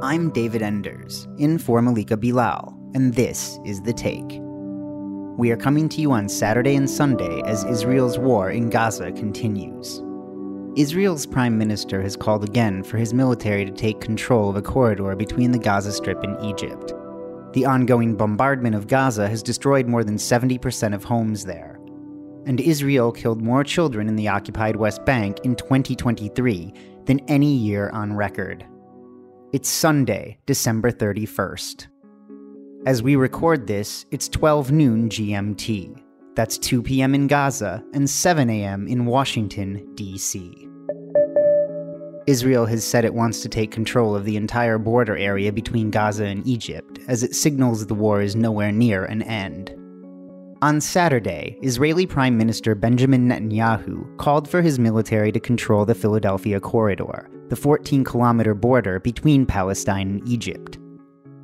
I'm David Enders, in for Malika Bilal, and this is The Take. We are coming to you on Saturday and Sunday as Israel's war in Gaza continues. Israel's prime minister has called again for his military to take control of a corridor between the Gaza Strip and Egypt. The ongoing bombardment of Gaza has destroyed more than 70% of homes there. And Israel killed more children in the occupied West Bank in 2023 than any year on record. It's Sunday, December 31st. As we record this, it's 12 noon GMT. That's 2 p.m. in Gaza and 7 a.m. in Washington, D.C. Israel has said it wants to take control of the entire border area between Gaza and Egypt, as it signals the war is nowhere near an end. On Saturday, Israeli Prime Minister Benjamin Netanyahu called for his military to control the Philadelphia Corridor, the 14 kilometer border between Palestine and Egypt.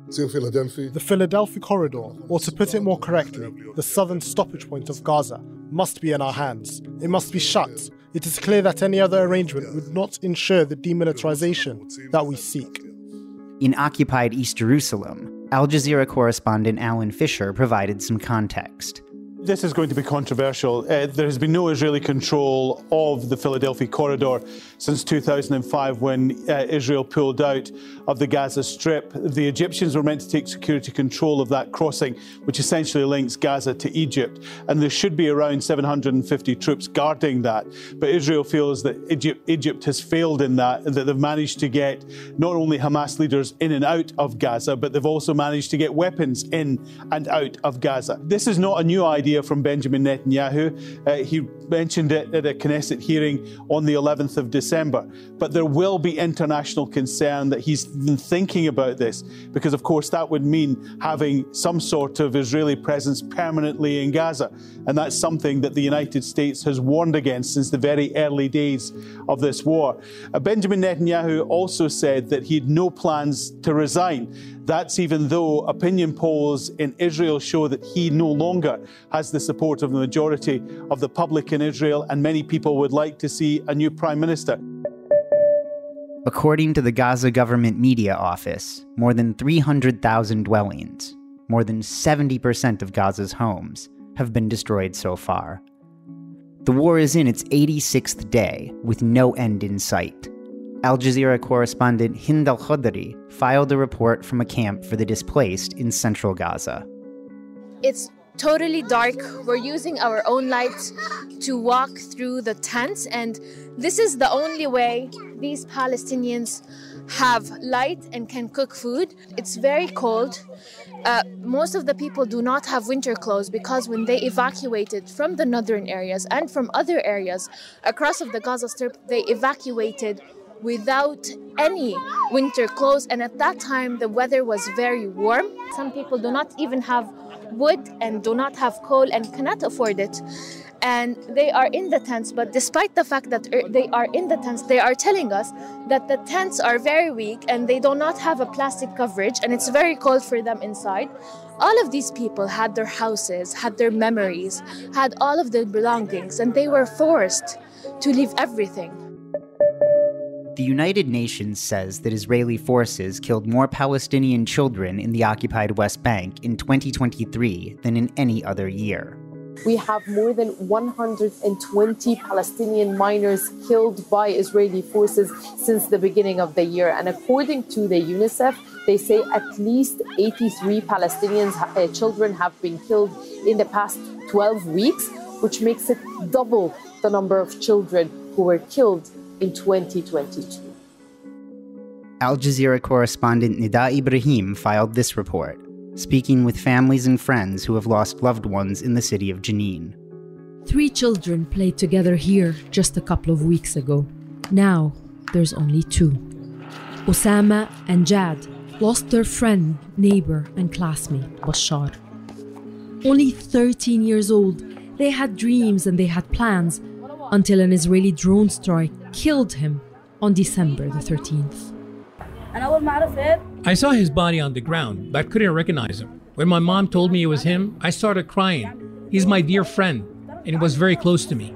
The Philadelphia Corridor, or to put it more correctly, the southern stoppage point of Gaza, must be in our hands. It must be shut. It is clear that any other arrangement would not ensure the demilitarization that we seek. In occupied East Jerusalem, Al Jazeera correspondent Alan Fisher provided some context this is going to be controversial. Uh, there has been no Israeli control of the Philadelphia corridor since 2005 when uh, Israel pulled out of the Gaza Strip. The Egyptians were meant to take security control of that crossing, which essentially links Gaza to Egypt. And there should be around 750 troops guarding that. But Israel feels that Egypt, Egypt has failed in that, that they've managed to get not only Hamas leaders in and out of Gaza, but they've also managed to get weapons in and out of Gaza. This is not a new idea idea from Benjamin Netanyahu. Uh, he mentioned it at a Knesset hearing on the 11th of December. But there will be international concern that he's been thinking about this, because of course that would mean having some sort of Israeli presence permanently in Gaza. And that's something that the United States has warned against since the very early days of this war. Uh, Benjamin Netanyahu also said that he had no plans to resign. That's even though opinion polls in Israel show that he no longer has the support of the majority of the public in Israel, and many people would like to see a new prime minister. According to the Gaza government media office, more than 300,000 dwellings, more than 70% of Gaza's homes, have been destroyed so far. The war is in its 86th day, with no end in sight. Al Jazeera correspondent Hind al Khoudary filed a report from a camp for the displaced in central Gaza. It's totally dark. We're using our own lights to walk through the tents, and this is the only way these Palestinians have light and can cook food. It's very cold. Uh, most of the people do not have winter clothes because when they evacuated from the northern areas and from other areas across of the Gaza Strip, they evacuated without any winter clothes. And at that time, the weather was very warm. Some people do not even have wood and do not have coal and cannot afford it. And they are in the tents, but despite the fact that er, they are in the tents, they are telling us that the tents are very weak and they do not have a plastic coverage and it's very cold for them inside. All of these people had their houses, had their memories, had all of their belongings, and they were forced to leave everything. The United Nations says that Israeli forces killed more Palestinian children in the occupied West Bank in 2023 than in any other year. We have more than 120 Palestinian minors killed by Israeli forces since the beginning of the year. And according to the UNICEF, they say at least 83 Palestinian uh, children have been killed in the past 12 weeks, which makes it double the number of children who were killed in 2022. Al Jazeera correspondent Nida Ibrahim filed this report, speaking with families and friends who have lost loved ones in the city of Jenin. Three children played together here just a couple of weeks ago. Now there's only two. Osama and Jad lost their friend, neighbor, and classmate, Bashar. Only 13 years old, they had dreams and they had plans until an Israeli drone strike killed him on December the 13th. I saw his body on the ground, but couldn't recognize him. When my mom told me it was him, I started crying. He's my dear friend, and he was very close to me.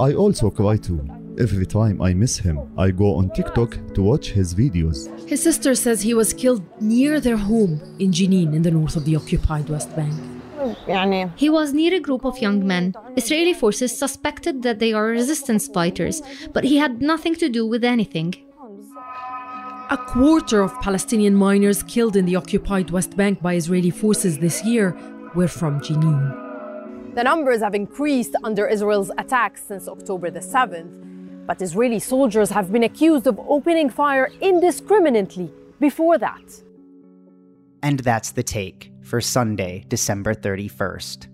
I also cry too. Every time I miss him, I go on TikTok to watch his videos. His sister says he was killed near their home in Jenin in the north of the occupied West Bank. He was near a group of young men. Israeli forces suspected that they are resistance fighters, but he had nothing to do with anything. A quarter of Palestinian minors killed in the occupied West Bank by Israeli forces this year were from Jenin. The numbers have increased under Israel's attacks since October the 7th, but Israeli soldiers have been accused of opening fire indiscriminately before that. And that's the take for Sunday, December 31st.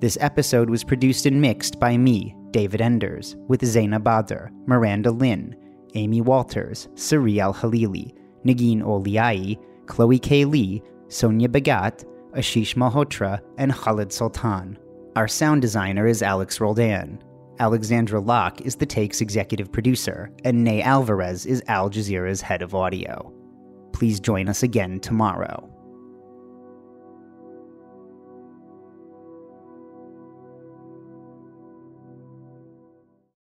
This episode was produced and mixed by me, David Enders, with Zaina Badr, Miranda Lynn, Amy Walters, Sari Al Halili, Negin Owliaei, Chloe K. Lee, Sonia Bhagat, Ashish Malhotra, and Khalid Sultan. Our sound designer is Alex Roldan. Alexandra Locke is the Take's executive producer, and Ney Alvarez is Al Jazeera's head of audio. Please join us again tomorrow.